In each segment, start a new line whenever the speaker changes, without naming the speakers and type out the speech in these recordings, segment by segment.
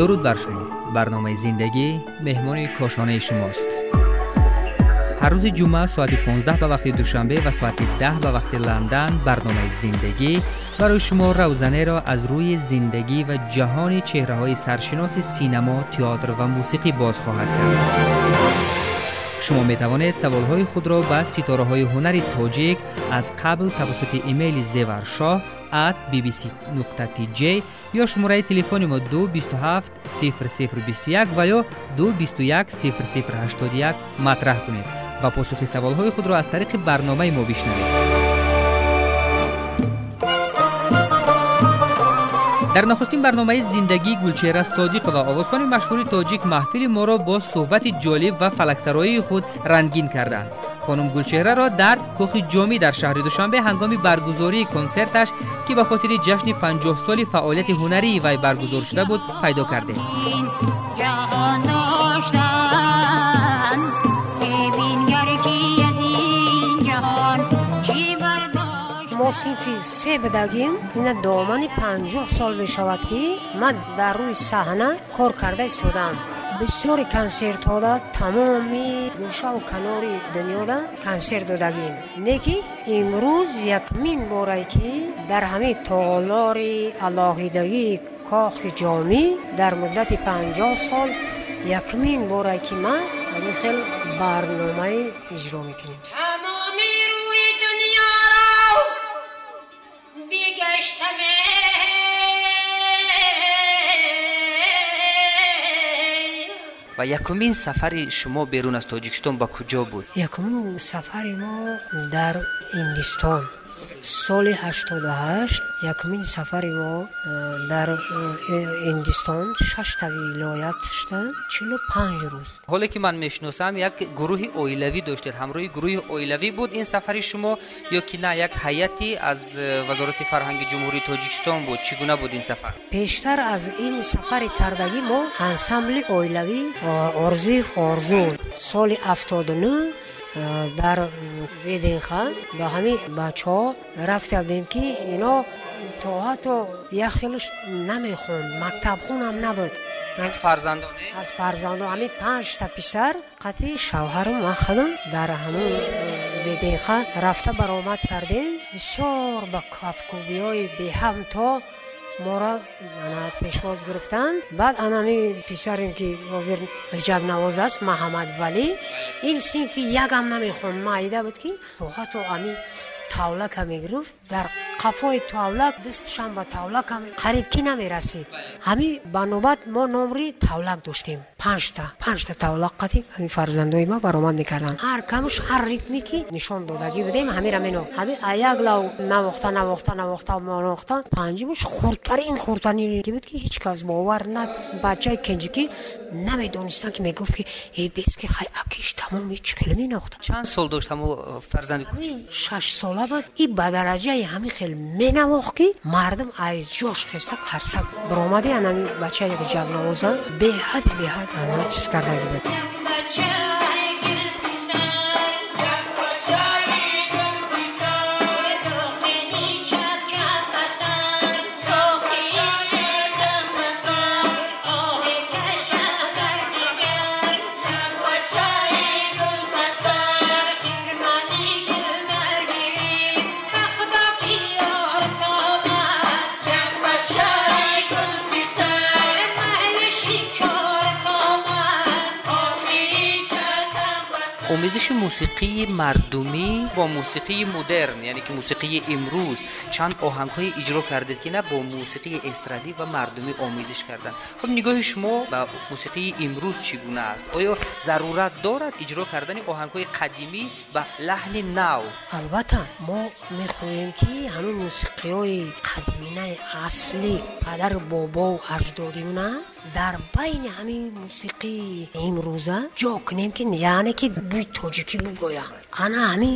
дуруд бар шумо барномаи зиндагӣ меҳмони кошонаи шумост ҳар рӯзи ҷумъа соати 15 ба вақти душанбе ва соати 10 ба вақти ландан барномаи зиндагӣ барои шумо равзанеро аз рӯи зиндагӣ ва ҷаҳони чеҳраҳои саршиноси синемо театр ва мусиқӣ боз хоҳад кард шумо метавонед саволҳои худро ба ситораҳои ҳунари тоҷик аз қабл тавассути имейли зеваршоҳ at bbc tj ё шумораи телефони мо 227 0021 ва ё 221 0081 матраҳ кунед. Ва посухи саволҳои худро аз тариқи барномаи мо бишнавед дар нахустин барномаи зиндагии гулчеҳра содиқова овозхони машҳури тоҷик маҳфили моро бо суҳбати ҷолиб ва фалаксароии худ рангин карданд хонум гулчеҳраро дар кӯхи ҷомӣ дар шаҳри душанбе ҳангоми баргузории консерташ ки ба хотири ҷашни 50 соли фаъолияти ҳунарии вай баргузор шуда буд пайдо кардем
синфи се бидагим ина домани панҷоҳ сол мешавад ки ман дар рӯи саҳна кор карда истодам бисёри консертҳода тамоми гӯшаву канори дунёда консерт додагим не ки имрӯз якмин борае ки дар ҳамин толори алоҳидагии кохи ҷомӣ дар муддати панҷоҳ сол якмин борае ки ман ҳамин хел барномаи иҷро мекунем
ва якумин сафари шумо берун аз тоҷикистон ба куҷо буд
якумин сафари мо дар индистон соли 88 якумин сафари мо э, дар э, индистон шашта вилоят шуда чилу панҷ рӯз
ҳоле ки ман мешиносам як гурӯҳи оилавӣ доштед ҳамроҳи гурӯҳи оилавӣ буд ин сафари шумо ё ки на як ҳайати аз э, вазорати фарҳанги ҷумҳурии тоҷикистон буд чӣ гуна буд ин сафар
пештар аз ин сафари кардагӣ мо ансамбли оилавӣ орзуи орзу соли ҳафтоду нӯ дар вединха ба ҳамин бачаҳо рафтавдем ки ино то ҳатто як хелш намехонд мактабхонам набуд.
Аз фарзандон
аз фарзандон ҳамин панҷта писар қатъи шавҳару махадам дар ҳамон вединха рафта баромад кардем. Бисёр ба кафкӯбиҳои беҳамто моро пешвоз гирифтанд баъд анами писарем ки ҳозир ҷагнавоз аст маҳамадвалӣ ин синфи ягам намехонд. Маида буд ки ҳатто ами тавлака мегирифт. Дар қафои тавлак дасташам ба тавлака қариб ки намерасид. Ҳами ба нӯбат мо номри тавлак доштем. Панҷта панҷта тавлак қатӣ ҳами фарзандои ма баромад мекарданд. Ҳар камш ҳар ритме ки нишон додагӣ будем. Ҳамира мено ҳами як лав навохта навохта навохта навохта панҷимаш хурдтарин хурдтарин ки буд ки ҳеҷ кас бовар на бачаи кенҷикӣ намедонистанд ки мегуфт ки э бес ки хай акиш тамоми чӣ кило менавохта
чанд сол дошт ҳамо фарзанди
шаш сола буд и ба дараҷаи ҳамин хел менавохт ки мардум аз ҷош хеста қарсак биромади анами бачаи ҷавнавоза беҳади беҳад чиз кардаги буд
омезиши мусиқии мардумӣ бо мусиқии модерн яъне ки мусиқии имрӯз чанд оҳангҳое иҷро кардед ки на бо мусиқии эстрадӣ ва мардумӣ омезиш кардан хуб нигоҳи шумо ба мусиқии имрӯз чӣ гуна аст оё зарурат дорад иҷро кардани оҳангҳои қадимӣ ба лаҳни нав.
Албатта мо мехоҳем ки ҳамин мусиқиҳои қадиминаи аслӣ падару бобову аҷдодимона дар байни ҳамин мусиқии имрӯза ҷо кунем ки яъне ки бӯи тоҷикӣ бугоя ана ҳамин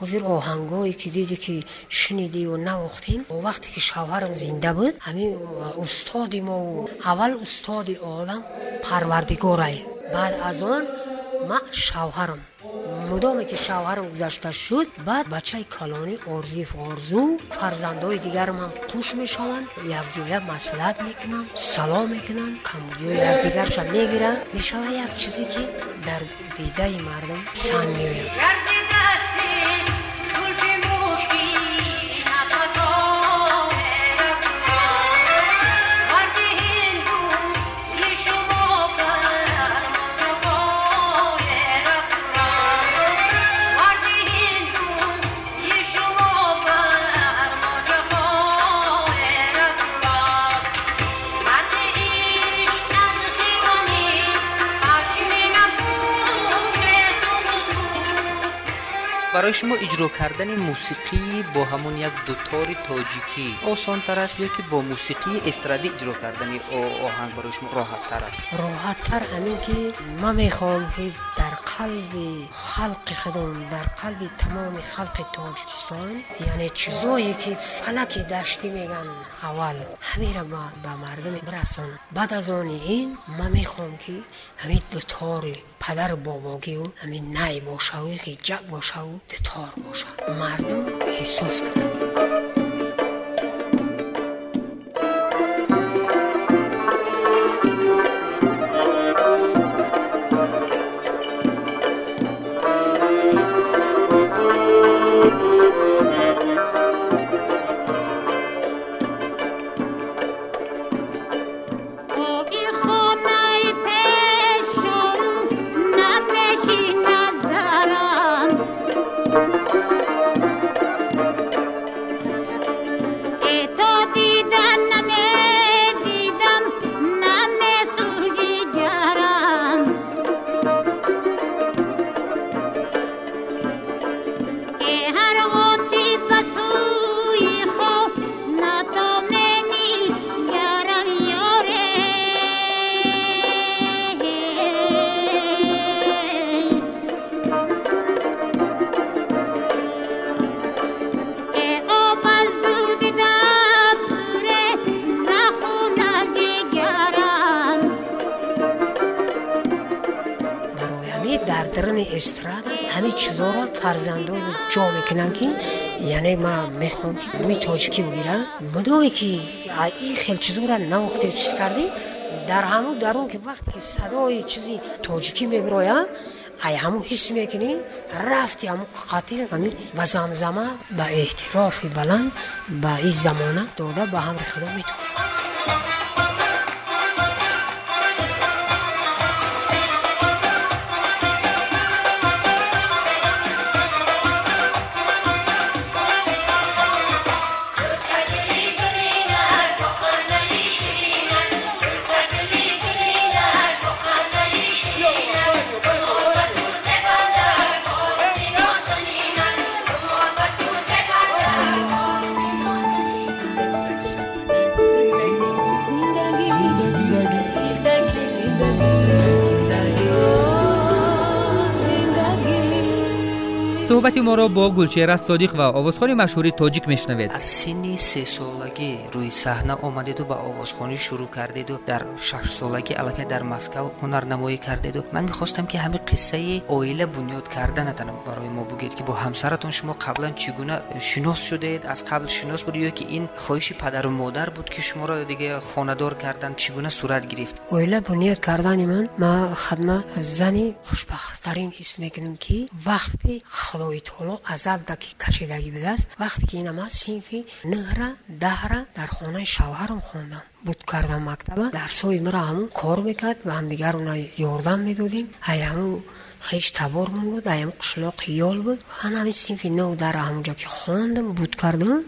ҳозир оҳангҳое ки диде ки шунидиву навохтем вақте ки шавҳарам зинда буд ҳамин устоди мову аввал устоди одам парвардигорае баъд аз он ма шавҳарам. Мудоме ки шавҳарам гузашта шуд баъд бачаи калонӣ орзуи орзу фарзандҳои дигарам ҳам хуш мешаванд якҷоя маслиҳат мекунанд салом мекунанд камбудиҳои якдигарша мегиранд мешавад як чизе ки дар дидаи мардум писанд меояд
барои шумо иҷро кардани мусиқӣ бо ҳамон як дутори тоҷикӣ. Осонтар аст ё ки бо мусиқии эстрадӣ иҷро кардани оҳанг барои шумо. Роҳаттар аст.
Роҳаттар ҳамин ки ман мехоҳам ки дар қалби халқи худам дар қалби тамоми халқи тоҷикистон яъне чизое ки фалаки даштӣ меган аввал ҳамеро ба мардум бирасонам баъд аз они ин ман мехоҳам ки ҳамин дутори падару бобогию ҳамин най бошаву хиҷак бошаву дутор боша мардум эҳсос кунад ҷо мекунанд ки яъне ман мехоҳам ки бӯи тоҷикӣ бигирам. Мудоме ки ин хел чизоро навохте чиз кардӣ? Дар ҳамо дарун ки вақте ки садои чизи тоҷикӣ мебирояд ай ҳамо ҳис мекунӣ рафти ҳамо қатӣ ҳамин ба замзама ба эҳтирофи баланд ба ин замона дода ба ҳамри худо метавонӣ
суҳбати моро бо гулчеҳра содиқ ва овозхони машҳури тоҷик мешунавед
аз синни сесолагӣ рӯи саҳна омадеду ба овозхонӣ шурӯъ кардеду дар шашсолагӣ аллакай дар москав ҳунарнамоӣ кардеду. Ман мехостам ки ҳамин қиссаи оила бунёд карданатан барои мо бигӯед ки бо ҳамсаратон шумо қаблан чӣ гуна шинос шудед? Аз қабл шинос буд ё ки ин хоҳиши падару модар буд ки шуморо дига хонадор кардан чӣ гуна сурат гирифт?
Оила бунёд кардани ман ман хадма зани хушбахттарин ҳис мекунам ки вақте худои таоло азал даки кашидагӣ будааст вақте ки инама синфи нӯҳра даҳра дар хонаи шавҳарам хондам буд кардам мактаба дарсҳои мара ҳамун кор мекард ба ҳамдигар уна ёрдам медодем. Ҳамун хеш табормон буд ҳамун қишлоқи ёл буд ан ҳамин синфи нӯ дар ҳамунҷо ки хондам буд кардам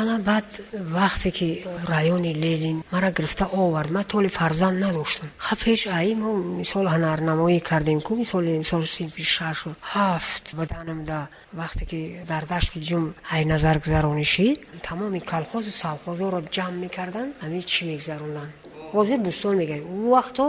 ана баъд вақте ки райони лелин мара гирифта овард ман толи фарзанд надоштам хафеш аи мо мисол ҳунарнамоӣ кардем ку мисоли мисол синфи шашу ҳафт буданамда вақте ки дар дашти ҷум ай назар гузаронишид тамоми калхозу савхозоро ҷамъ мекарданд ҳамин чӣ мегузаронданд ҳозир бӯстон мегӯяд вақто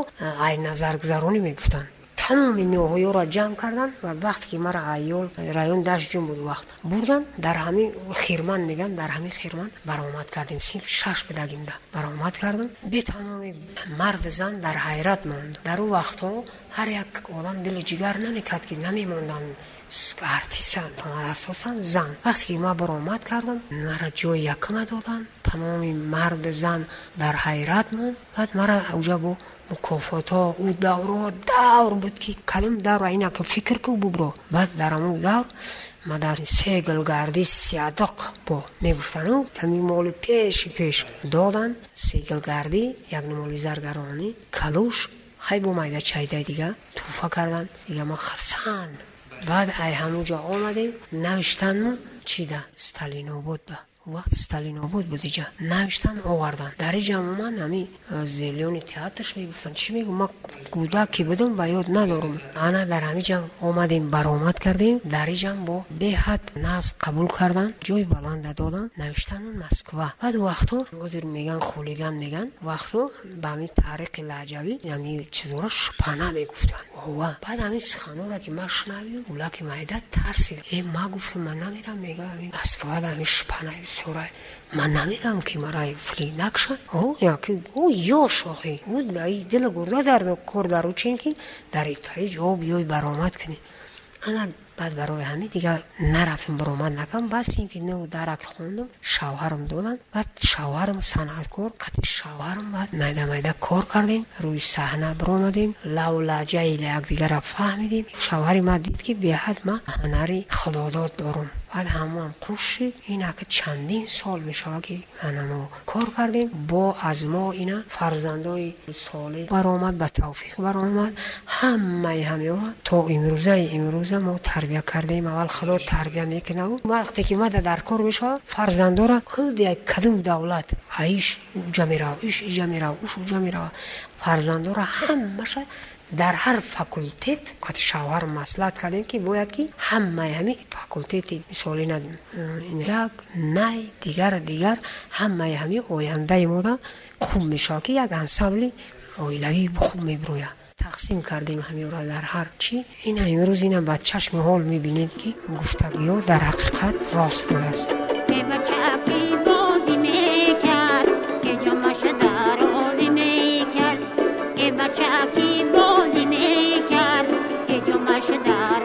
ай назаргузаронӣ мегуфтанд тамоми ноҳоёро ҷамъ кардам ва вақте ки мара айёл район даштҷун буд вақт бурдан дар ҳамин хирман меган дар ҳамин хирман баромад кардем. синфи шаш будагимда баромад кардам бетамоми мард зан дар ҳайрат монд. дар ӯ вақтҳо ҳар як одам дили ҷигар намекард ки намемонданд артисан асосан зан. вақте ки ман баромад кардам мара ҷои якума доданд тамоми марду зан дар ҳайрат монд. баъд мара уҷа бо мукофотҳо ӯ давро давр буд ки кадом давр инака фикр ку бубро. Баъд дар аму давр мада сегилгарди сиадиқ бо мегуфтану. Тами моли пеши пеш доданд сегилгарди як номоли заргаронӣ калуш хай бо майда чайдай дига туҳфа карданд дига ма харсанд баъд ай ҳамуҷо омадем навиштанму чида сталинобод да вақт сталинобод буд иҷа навиштан овардан. Дар иҷа умуман ҳами зелёни театрш мегуфтанд чӣ мегу? Ма кӯдак ки будам ба ёд надорум. Ана дар ҳамиҷа омадем баромад кардем. Дар иҷам бо беҳад назм қабул карданд ҷои баланда доданд навиштану москва. Баъд вақтҳо озир меган хулиган меган вақтҳо ба ҳами таҳриқи лаъҷавӣ ҳами чизора шпана мегуфтанд. Ова. Баъд ҳамин суханора ки ман шунавидам гулаки майда тарсид э ма гуфтам ман намерам мега москва да ҳами сӯрай ман намерам ки мараи филин накшад яки ӯ ёш охи ӯ дила гурда дар кор дару чин ки дар итои ҷо биёй баромад кунӣ ана баъд барои ҳамин дигар нарафтим баромад накам бас ин ки ну дарак хондам шавҳарам додам баъд шавҳарам санъаткор қати шавҳарам баъд майда майда кор кардем рӯи саҳна биромадем лаву лаҳҷаи якдигара фаҳмидем. Шавҳари ма дид ки беҳад ман ҳунари худодод дорам баъд ҳамаам хуш шид инака чандин сол мешавад ки анамо кор кардем бо аз мо ина фарзандои соле баромад ба тавфиқ баромад ҳамаи ҳамеҳо то имрӯзаи имрӯза мо тарбия кардем аввал худо тарбия мекунаву вақте ки мада дар кор мешавад фарзандора худи кадом давлат аиш уҷа мерав иш иҷа мерав уш уҷа меравад фарзандора ҳамаша дар ҳар факултет қати шавҳар маслиҳат кардем ки бояд ки ҳамаи ҳами факултети мисоли як най дигар дигар ҳамаи ҳами ояндаи мода хуб мешавад ки як ансамбли оилавӣ хуб мебирояд тақсим кардем ҳамеро дар ҳар чӣ ина имрӯз ина ба чашми ҳол мебинем ки гуфтагиҳо дар ҳақиқат рост будааст da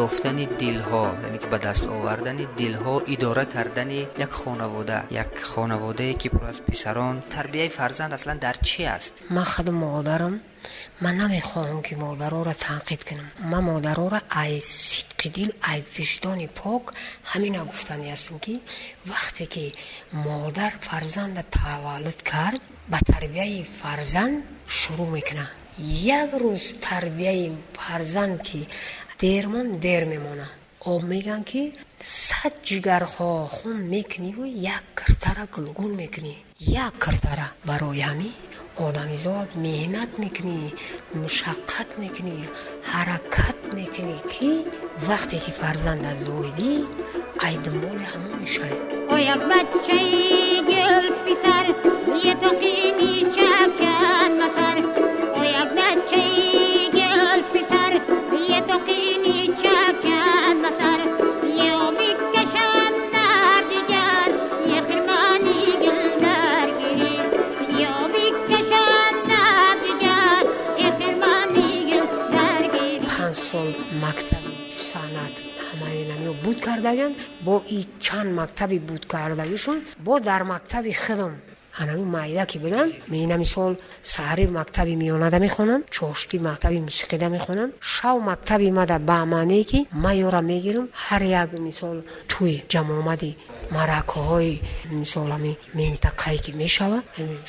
сири ёфтани дилҳо яъне ки ба даст овардани дилҳо идора кардани як хонавода як хонаводае ки пур аз писарон тарбияи фарзанд аслан дар чӣ аст
ман хаду модарам ман намехоҳам ки модароро танқид кунам ман модароро ай сидқи дил ай виҷдони пок ҳамина гуфтани ҳастам ки вақте ки модар фарзанда таваллуд кард ба тарбияи фарзанд шурӯъ мекунад як рӯз тарбияи фарзанд ки дермон дер мемона. Об мегӯянд ки сад ҷигархо хун мекуниву як киртара гулгун мекунӣ. Як киртара барои ҳамин одамизод меҳнат мекунӣ мушаққат мекунӣ ҳаракат мекунӣ ки вақте ки фарзанда зоидӣ ай дунболи ҳамон мешавӣ о як бачаи гул писар етоқини чакан масар буд кардаганд бо и чанд мактаби буд кардагишон бо дар мактаби худам ҳанами майда ки буданд мина мисол саҳри мактаби миёнада мехонам чошти мактаби мусиқида мехонам. Шав мактаби мада баъманае ки ман ёра мегирам ҳар як мисол тӯи ҷамъомади маракаҳои мисол ҳами минтақае ки мешавад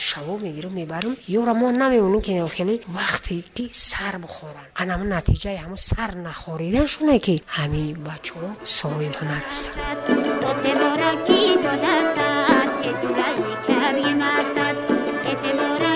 шаво мегирам мебарам ёра мо намемонем ки хеле вақте ки сар бухоранд. Анамо натиҷаи ҳамо сар нахориданшоне ки ҳамин бачаҳо соҳиб ҳунар ҳастанд کبیم استد کسی مورکی دو دستد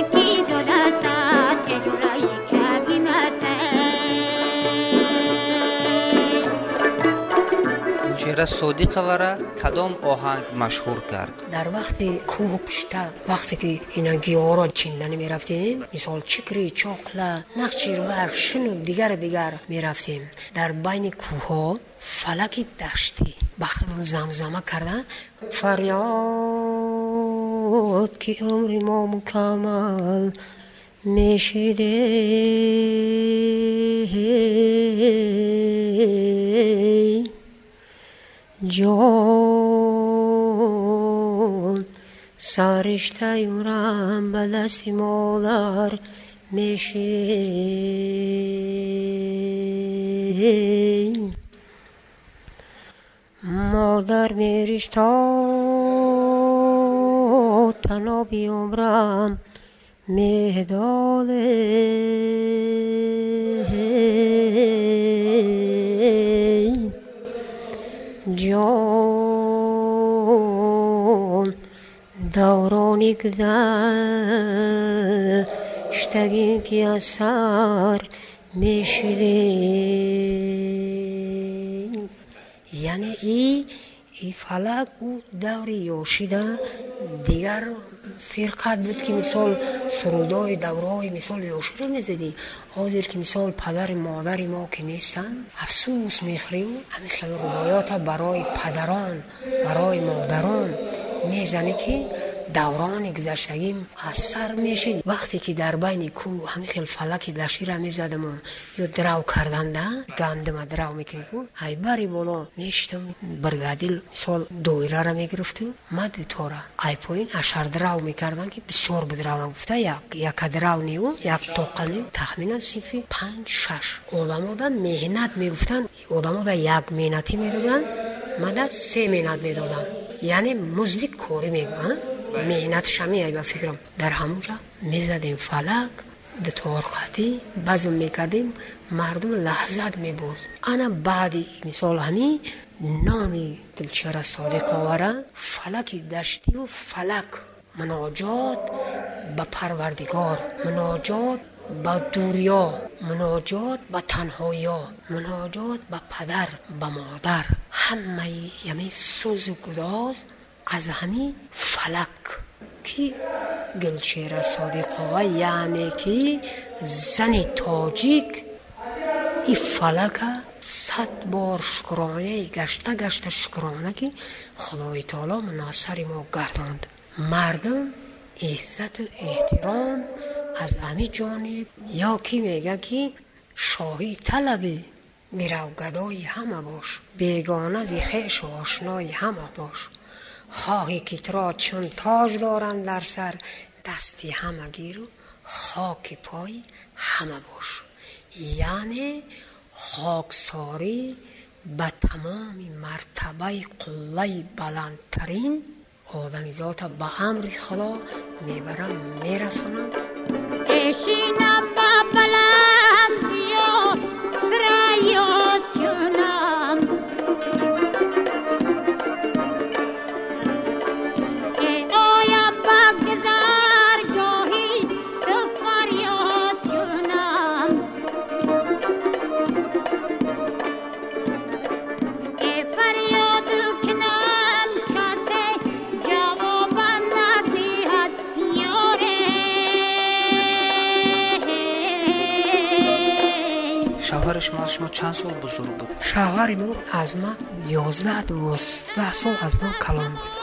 гулчеҳра содиқовара кадом оҳанг машҳур кард.
Дар вақти кӯҳ пушта вақте ки ина гиёҳро чинданӣ мерафтем мисол чикри чоқла нақчирбак шину дигар дигар мерафтем. Дар байни кӯҳҳо фалаки даштӣ ба худам замзама карда фарёд ки умри мо мукаммал мешиде ҷон сариштаюрам ба дасти модар мешед модар меришто таноби умрам даврони гузаштагим ки аз сар мешиде яъне и и фалак ӯ даври ёшида дигар фирқат буд ки мисол сурудои даврои мисол ёширо мезадӣ. Ҳозир ки мисол падари модари мо ки нестанд афсӯс мехӯриву ҳамин хел рубоёта барои падарон барои модарон мезанӣ ки даврони гузаштагим аз сар мешид вақте ки дар байни кӯ ҳамин хел фалаки даштира мезадаму ё драв карданда гандима драв мекунидку ай бари боло мешитам бригадил мисол доирара мегирифту. Мади тора ай поин ашар драв мекардан ки бисёр будравам гуфта. Яка драв ниву як тоқа нив тахминан синфи панҷ шаш. Одамода меҳнат мегуфтанд одамода як меҳнатӣ медоданд мада се меҳнат медоданд. Яъне музди корӣ мегӯянд меҳнатшамиай ба фикрам дар ҳамунҷа мезадем фалак дуторқатӣ базм мекардем мардум лаҳзат мебурд ана баъди мисол ҳамин номи дилчара содиқовара фалаки даштиву фалак муноҷот ба парвардигор муноҷот ба дурё муноҷот ба танҳоё муноҷот ба падар ба модар ҳамаи яъне сӯзу гудоз аз ҳамин фалак ки гулчера содиқова яъне ки зани тоҷик и фалака сад бор шукронаи гашта гашта шукрона ки худои таоло мунассари мо гардонд мардум иззату эҳтиром аз ҳами ҷониб ё ки мега ки шоҳӣ талаби мирав гадои ҳама бош бегона зи хешу ошнои ҳама бош хоҳӣ ки туро чун тоҷ доранд дар сар дасти ҳама гиру хоки пои ҳама бош яъне хоксорӣ ба тамоми мартабаи қуллаи баландтарин одамизота ба амри худо мебарам мерасонам эшинам ба баландиё
сол бузург буд.
Шавҳари мо аз ман ёздаҳ дувоздаҳ сол аз ман калон буд.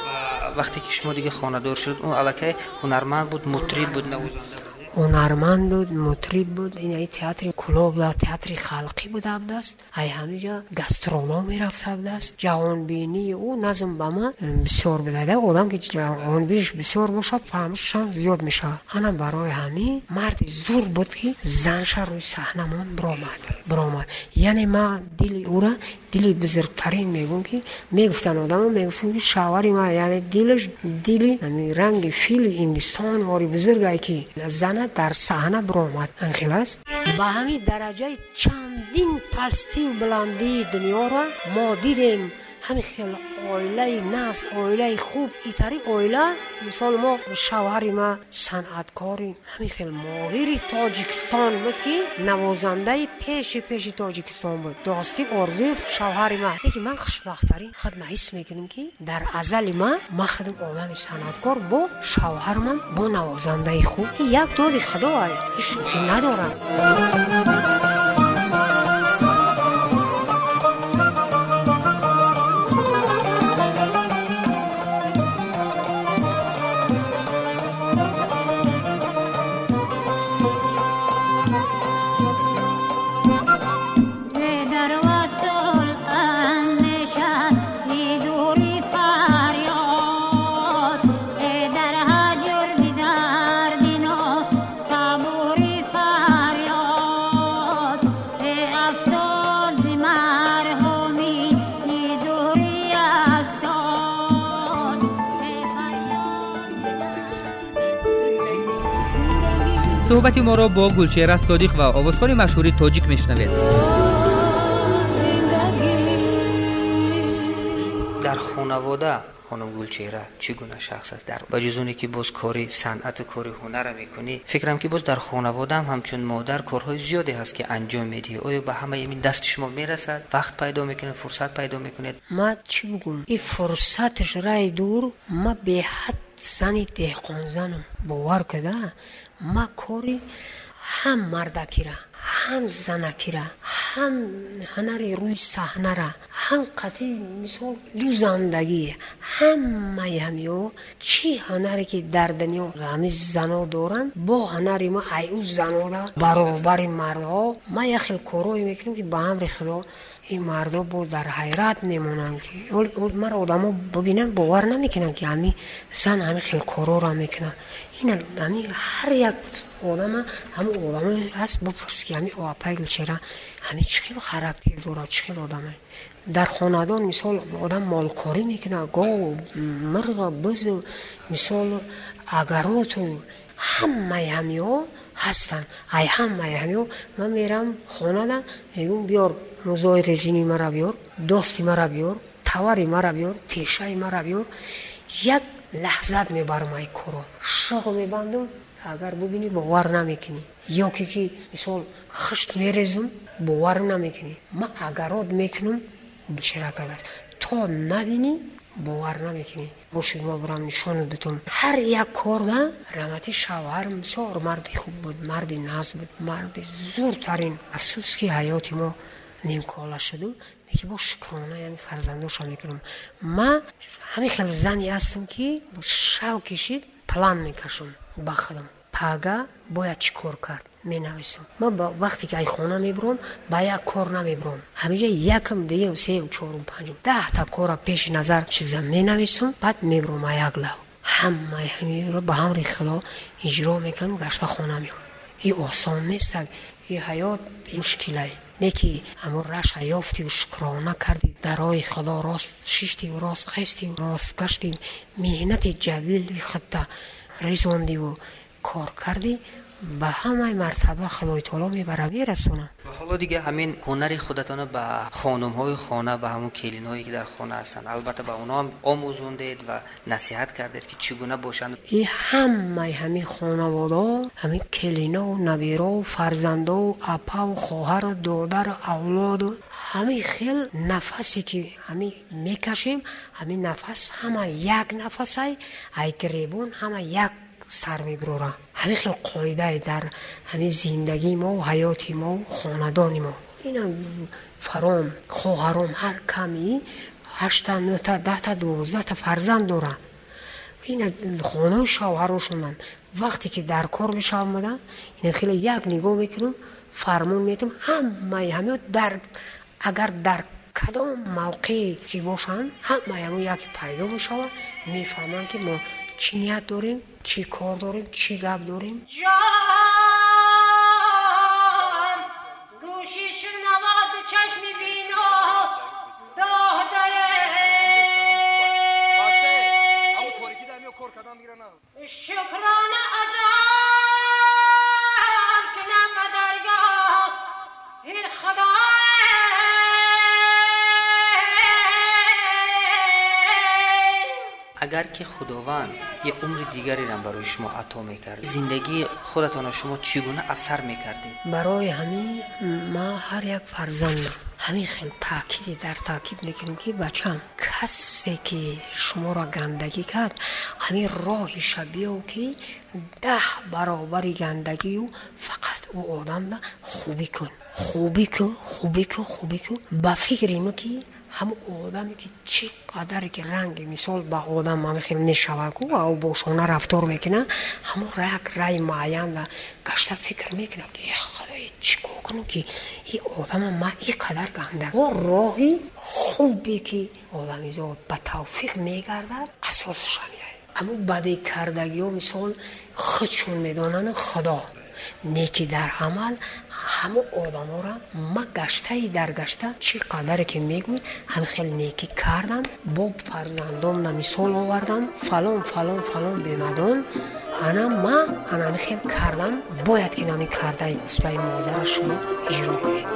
Вақте ки шумо дига хонадор шуд ӯ аллакай ҳунарманд буд мутриб буд навозанда
ҳунарманд буд мутриб буд ин театри кӯло буда театри халқӣ буда будааст ай ҳамиҷа гастроло мерафта будааст ҷавонбинии ӯ назм ба ман бисёр будада одам ки ҷавонбиниш бисёр бошад фаҳмишам зиёд мешавад. Ана барои ҳамин марди зур буд ки занша рӯи саҳнамон биромад. Биромад. Яъне ман дили ӯра дили бузургтарин мегӯм ки мегуфтанд одамо мегуфтанд ки шавари ман яъне дилаш дили ранги фили индистон вори бузургае ки зана дар саҳна биромад анхел аст ба ҳамин дараҷаи чандин пастию буландии дунёро мо дидем. Ҳамин хел оилаи нағз оилаи хуб. Итари оила мисол мо шавҳари ма санъаткори ҳамин хел моҳири тоҷикистон буд ки навозандаи пеши пеши тоҷикистон буд. Дости орзуев шавҳари ма. Леки ман хушбахттарин худ ма ҳис мекунам ки дар азали ма ма худам одами санъаткор бо шавҳарман бо навозандаи хуб. Як доди худо шӯхӣ надорад
суҳбати моро бо гулчера содиқ ва овозхони машҳури тоҷик мешунавед
дар хонавода хонум гулчера чӣ гуна шахс аст дар ба ҷуз оне ки боз кори санъату кори ҳунара мекунӣ фикрам ки боз дар хонаводаам ҳамчун модар корҳои зиёде ҳаст ки анҷом медиҳӣ оё ба ҳамаи мин дасти шумо мерасад вақт пайдо мекунед фурсат пайдо мекунед
ма чӣ бигӯм и фурсаташ раи дур ма беҳад зани деҳқонзанам бовар када ма кори ҳам мардакира ҳам занакира ҳам ҳанари рӯи саҳнара ҳам қатъи мисол ду зандагӣ ҳамаи ҳамио чӣ ҳанаре ки дар дунё ҳами зано доранд? Бо ҳанари ма айу занода баробари мардҳо ма як хел корое мекунем ки ба амри худо ин мардо бо дар ҳайрат мемонанд ки маро одамо бубинанд бовар намекунанд ки ҳами зан ҳами хел короро мекунанд ин ҳар як одама ҳам одамо ҳаст бупурс ки ҳами опайгл чера ҳами чӣ хел характер дорад чӣ хел одама дар хонадон мисол одам молкорӣ мекунад гов мирға бизу мисол агароту ҳамаи ҳамиҳо ҳастанд. Ай ҳамаи ҳамиҳо ман мерам хонада мегӯм биёр музои резини мара биёр дости мара биёр тавари мара биёр тешаи мара биёр як лаҳзат мебарам ай коро шоғ мебандам агар бубинӣ бовар намекунӣ. Ё ки мисол хишт мерезум бовар намекунӣ. Ма агарот мекунам чиракадаст то набинӣ бовар намекунӣ. Боши ма бурам нишонат битум. Ҳар як корда рамати шавҳар бисёр марди хуб буд марди наз буд марди зуртарин. Афсӯс ки ҳаёти мо нимкола шуду ки бо шукрона яъне фарзандоша мекунам. Ма ҳамин хел зане ҳастам ки шав кишид план мекашам ба худам пага бояд чӣ кор кард? Менависам. Ма вақте ки ай хона мебурам ба як кор намебурам ҳамиҷа якм дуюм сеюм чорум панҷум даҳта кора пеши назар чиза менависам баъд мебурам а як лав. Ҳамаи ҳамиро ба ҳамри худо иҷро мекунам гашта хона меом и осон нестак и ҳаёт мушкилае не ки ҳамо раша ёфтиву шукрона карди дарои худо рост шиштиву рост хестиву рост гаштим меҳнати ҷавили худта резондиву кор кардӣ ба ҳамаи мартаба худои таоло мебара мерасонам
ҳоло дига ҳамин ҳунари худатона ба хонумҳои хона ба ҳамун келинҳое ки дар хона ҳастанд. Албатта ба онҳоам омӯзондед ва насиҳат кардед ки чӣ гуна бошанд.
И ҳамаи ҳамин хонаводо ҳамин келинову набирову фарзандову апаву хоҳару додару авлоду ҳамин хел нафасе ки ҳамин мекашем ҳамин нафас ҳама як нафасай ай гиребон ҳама як сар мебурора ҳамин хел қоидае дар ҳамин зиндагии мо ҳаёти мо хонадони мо. Ина фаром хоҳаром ҳар ками ҳашта нӯта даҳта дувоздата фарзанд доранд ина хонаи шавҳарошонанд вақте ки дар кор мешавам буда ина хеле як нигоҳ мекунам фармон метам. Ҳамаи ҳамё дар агар дар кадом мавқее ки бошанд ҳамаи ҳамо яке пайдо мешавад мефаҳманд ки мо чӣ ният дорем چی کار داریم؟ چی گب داریم؟
جان گوشی شنواد چشمی بینا داده شکرانه اجام که نم درگاه ای خدا.
اگر که خداوند агар ки худованд е умри дигарерам барои шумо ато мекард зиндагии худатонро шумо чӣ гуна асар мекардед
барои ҳамин ма ҳар як фарзандам ҳамин хел таъкиди дар таъкид мекунем ки бачам касе ки шуморо гандагӣ кард ҳамин роҳиша биёв ки даҳ баробари гандагию фақат ӯ одамда хубӣ кун хубӣ кун хубӣ кун хубӣ кун ба фикри мо ки ҳамн одаме ки чӣ қадаре ки ранги мисол ба одам амхел мешавадку ав бошона рафтор мекуна ҳамн як рай муайянда гашта фикр мекуна ки худои чӣ кор кунам ки и одама ма и қадар ганда о роҳи хубе ки одамизод ба тавфиқ мегардад асосашан амн баде кардагиҳо мисол худ чун медонанд худо неки дар амал ҳама одаморо ма гаштаи даргашта чӣ қадаре ки мегӯй ҳамхел некӣ кардам бо фарзандонна мисол овардам фалон фалон фалон бемадон. Ана ма анамихел кардам бояд ки нами кардаи гуфтаи модара шумо иҷро кунед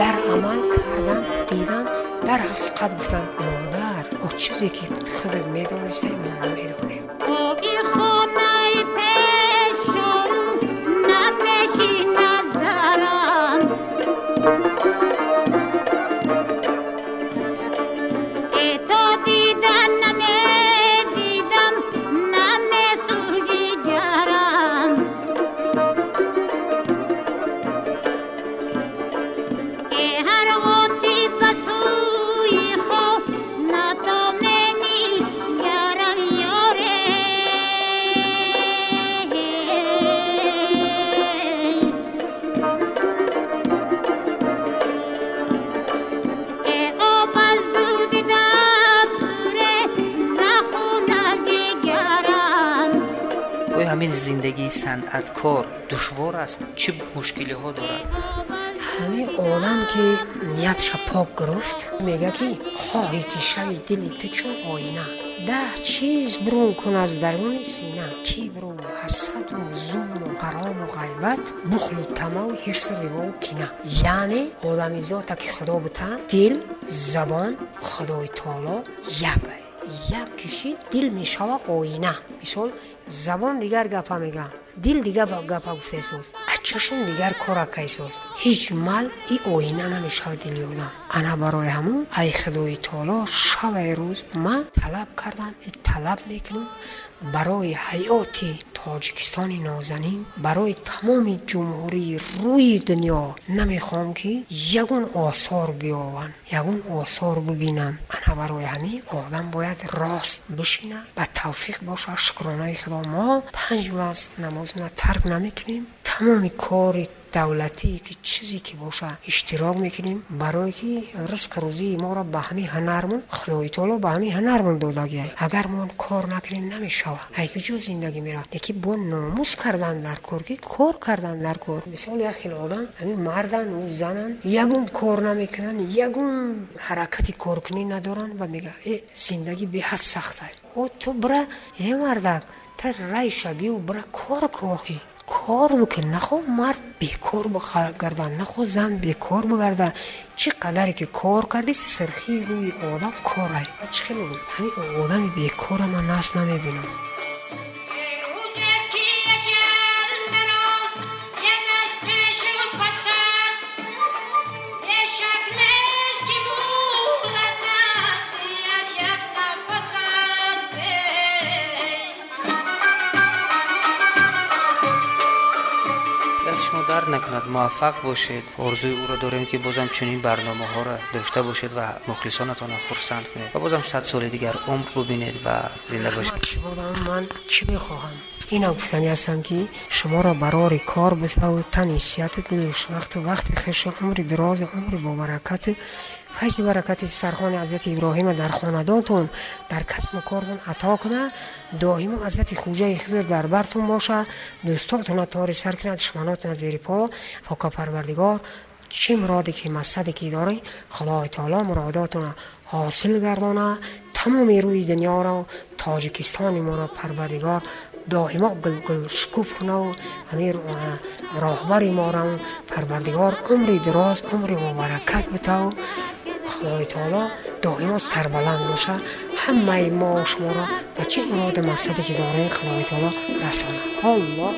дар амал кардам дидам дар ҳақиқат гуфтам модар о чизе ки худат медонистай мо намедонем ниятша пок гирифт мега ки хоҳӣ ки шави дили ту чун оина даҳ чиз бурун кун аз даруни сина кибру ҳасаду зулму ҳарому ғайбат бухлу тамаву ҳирсу ривоу кина яъне одами зота ки худо бута дил забон худои таоло як як киши дил мешава оина мисол забон дигар гапа мегӯям дил дигар гапа гуфтесоз чашм дигар кора кайсоз ҳеҷ мал и оина намешавад дили одам ана барои ҳамун ай худои таоло шабаи рӯз ман талаб кардам и талаб мекунам барои ҳаёти тоҷикистони нозанин барои тамоми ҷумҳурии рӯи дунё намехоҳам ки ягон осор биёванд ягон осор бубинам ана барои ҳамин одам бояд рост бишина ба тавфиқ боша шукронаи худо мо панҷ вақт намозна тарк намекунем. Тамоми кори давлатӣ ки чизе ки боша иштирок мекунем барое ки ризқи рӯзии моро ба ҳамин ҳанармон худои таоло ба ҳамин ҳанармон додагиай агар мо кор накунем намешавад ай куҷо зиндагӣ меравад яки бо номус кардан дар кор ки кор кардан дар кор. Мисол як хел одам ҳамин мардан ӯ занан ягон кор намекунанд ягон ҳаракати коркунӣ надоранд ва мега э зиндагӣ беҳад сахтае о ту бира э мардак та райша биё бира кор кохӣ кор бикун нахо мард бекор гарда нахо зан бекор бигарда чӣ қадаре ки кор карди сирхи рӯи одам корай чӣ хеле ҳамин одами бекора ман наст намебинам
дард накунад муваффақ бошед орзуи ӯро дорем ки бозам чунин барномаҳоро дошта бошед ва мухлисонатонро хурсанд кунед ва бозам сад соли дигар умр бубинед ва зинда бошед
ман чӣ мехоҳам ина гуфтанӣ ҳастам ки шуморо барори кор бифаву فیض برکت سرخان حضرت ابراهیم در خاندانتون در کسب و کارتون عطا کنه. دائما حضرت خوجه خضر در برتون باشه. دوستاتون تار سر کنه دشمنات زیر پا فاکا پروردگار چه مرادی که مصدی که داری خدای تعالی مراداتون حاصل گردانه. تمام روی دنیا را تاجکستان ما را پروردگار دائما گل گل شکوف کنه و همین راهبر ما را پروردگار عمر دراز عمر مبارکت بتاو. Мубаракат битаву худои таоло доимо сарбаланд боша ҳамаи мо шуморо ба чӣ муроди мақсаде ки дорем худои таоло расонад аллоҳ